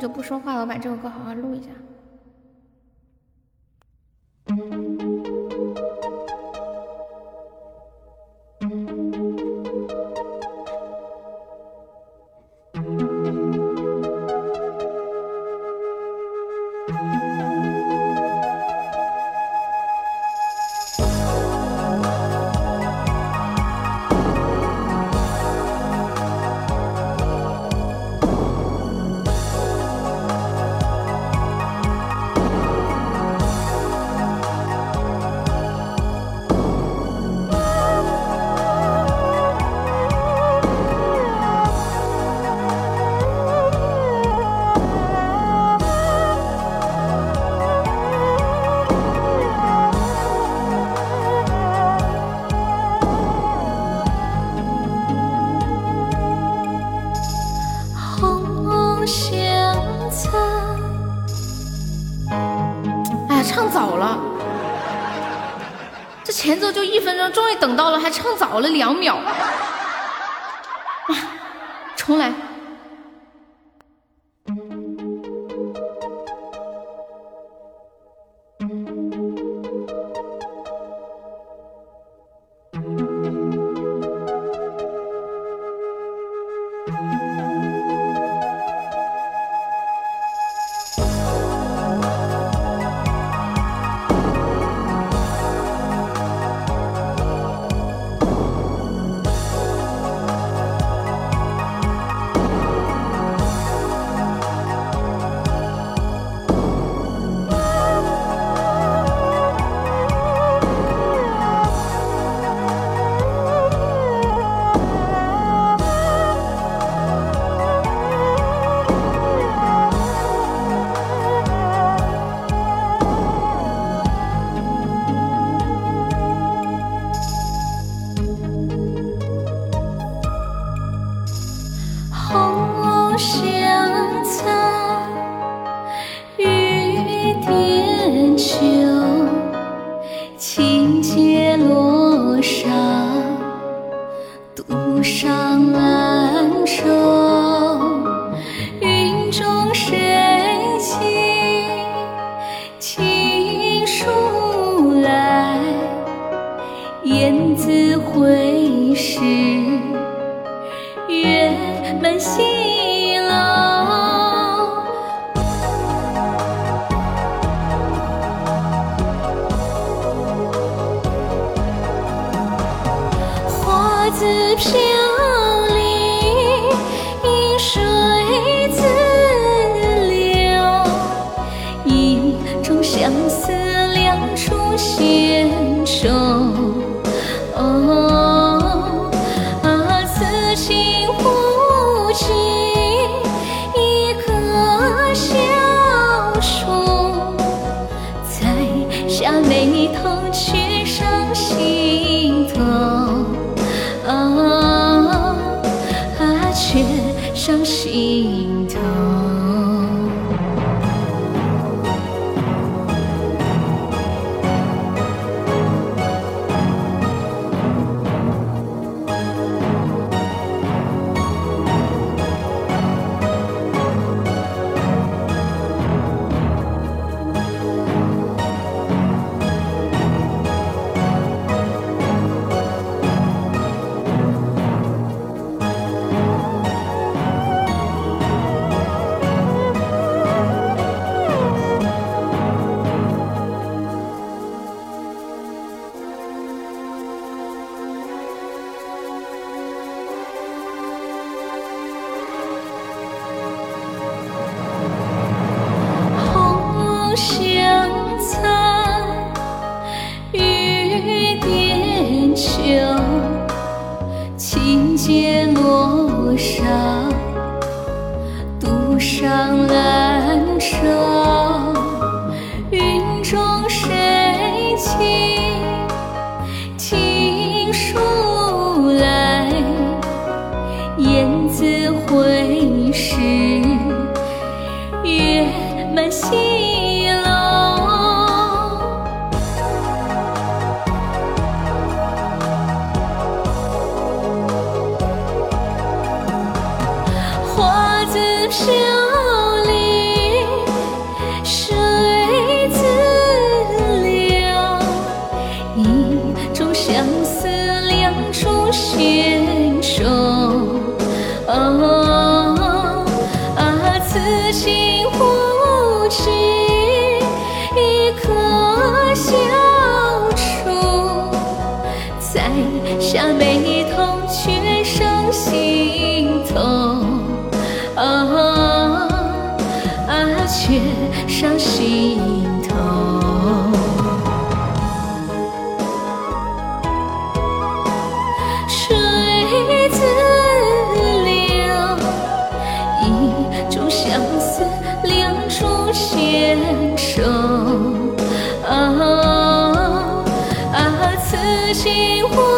就不说话了，我把这首歌好好录一下。早了，这前奏就一分钟，终于等到了，还唱早了两秒。啊，重来。自飘零，水自流。一种相思，两处闲愁。秀丽水自流一种相思两处闲愁啊此情无计可消除在下眉携手。啊，此心无。